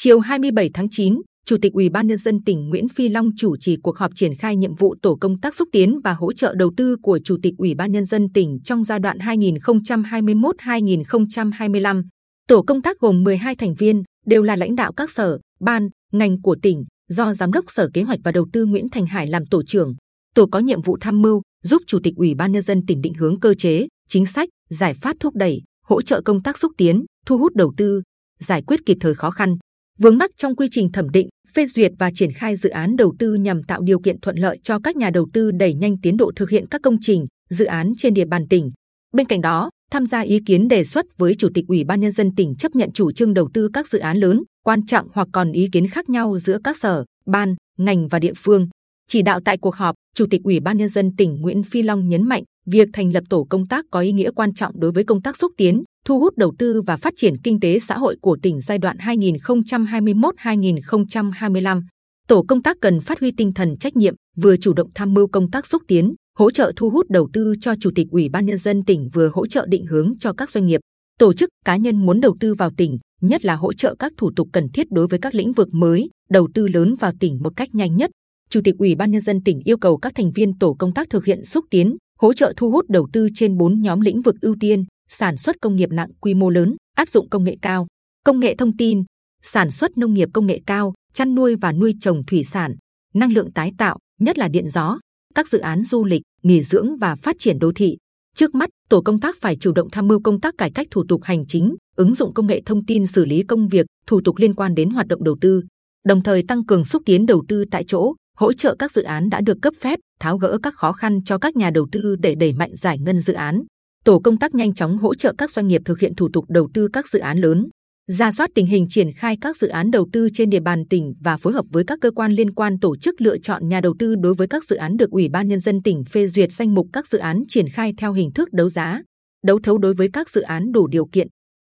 Chiều 27 tháng 9, Chủ tịch Ủy ban nhân dân tỉnh Nguyễn Phi Long chủ trì cuộc họp triển khai nhiệm vụ tổ công tác xúc tiến và hỗ trợ đầu tư của Chủ tịch Ủy ban nhân dân tỉnh trong giai đoạn 2021-2025. Tổ công tác gồm 12 thành viên, đều là lãnh đạo các sở, ban, ngành của tỉnh, do Giám đốc Sở Kế hoạch và Đầu tư Nguyễn Thành Hải làm tổ trưởng. Tổ có nhiệm vụ tham mưu, giúp Chủ tịch Ủy ban nhân dân tỉnh định hướng cơ chế, chính sách, giải pháp thúc đẩy, hỗ trợ công tác xúc tiến, thu hút đầu tư, giải quyết kịp thời khó khăn, vướng mắc trong quy trình thẩm định, phê duyệt và triển khai dự án đầu tư nhằm tạo điều kiện thuận lợi cho các nhà đầu tư đẩy nhanh tiến độ thực hiện các công trình, dự án trên địa bàn tỉnh. Bên cạnh đó, tham gia ý kiến đề xuất với chủ tịch ủy ban nhân dân tỉnh chấp nhận chủ trương đầu tư các dự án lớn, quan trọng hoặc còn ý kiến khác nhau giữa các sở, ban, ngành và địa phương. Chỉ đạo tại cuộc họp, chủ tịch ủy ban nhân dân tỉnh Nguyễn Phi Long nhấn mạnh việc thành lập tổ công tác có ý nghĩa quan trọng đối với công tác xúc tiến, thu hút đầu tư và phát triển kinh tế xã hội của tỉnh giai đoạn 2021-2025. Tổ công tác cần phát huy tinh thần trách nhiệm, vừa chủ động tham mưu công tác xúc tiến, hỗ trợ thu hút đầu tư cho chủ tịch ủy ban nhân dân tỉnh, vừa hỗ trợ định hướng cho các doanh nghiệp, tổ chức cá nhân muốn đầu tư vào tỉnh, nhất là hỗ trợ các thủ tục cần thiết đối với các lĩnh vực mới, đầu tư lớn vào tỉnh một cách nhanh nhất. Chủ tịch ủy ban nhân dân tỉnh yêu cầu các thành viên tổ công tác thực hiện xúc tiến, hỗ trợ thu hút đầu tư trên 4 nhóm lĩnh vực ưu tiên: sản xuất công nghiệp nặng quy mô lớn, áp dụng công nghệ cao, công nghệ thông tin, sản xuất nông nghiệp công nghệ cao, chăn nuôi và nuôi trồng thủy sản, năng lượng tái tạo, nhất là điện gió, các dự án du lịch, nghỉ dưỡng và phát triển đô thị. Trước mắt, tổ công tác phải chủ động tham mưu công tác cải cách thủ tục hành chính, ứng dụng công nghệ thông tin xử lý công việc, thủ tục liên quan đến hoạt động đầu tư, đồng thời tăng cường xúc tiến đầu tư tại chỗ, hỗ trợ các dự án đã được cấp phép, tháo gỡ các khó khăn cho các nhà đầu tư để đẩy mạnh giải ngân dự án. Tổ công tác nhanh chóng hỗ trợ các doanh nghiệp thực hiện thủ tục đầu tư các dự án lớn, ra soát tình hình triển khai các dự án đầu tư trên địa bàn tỉnh và phối hợp với các cơ quan liên quan tổ chức lựa chọn nhà đầu tư đối với các dự án được Ủy ban nhân dân tỉnh phê duyệt danh mục các dự án triển khai theo hình thức đấu giá, đấu thầu đối với các dự án đủ điều kiện.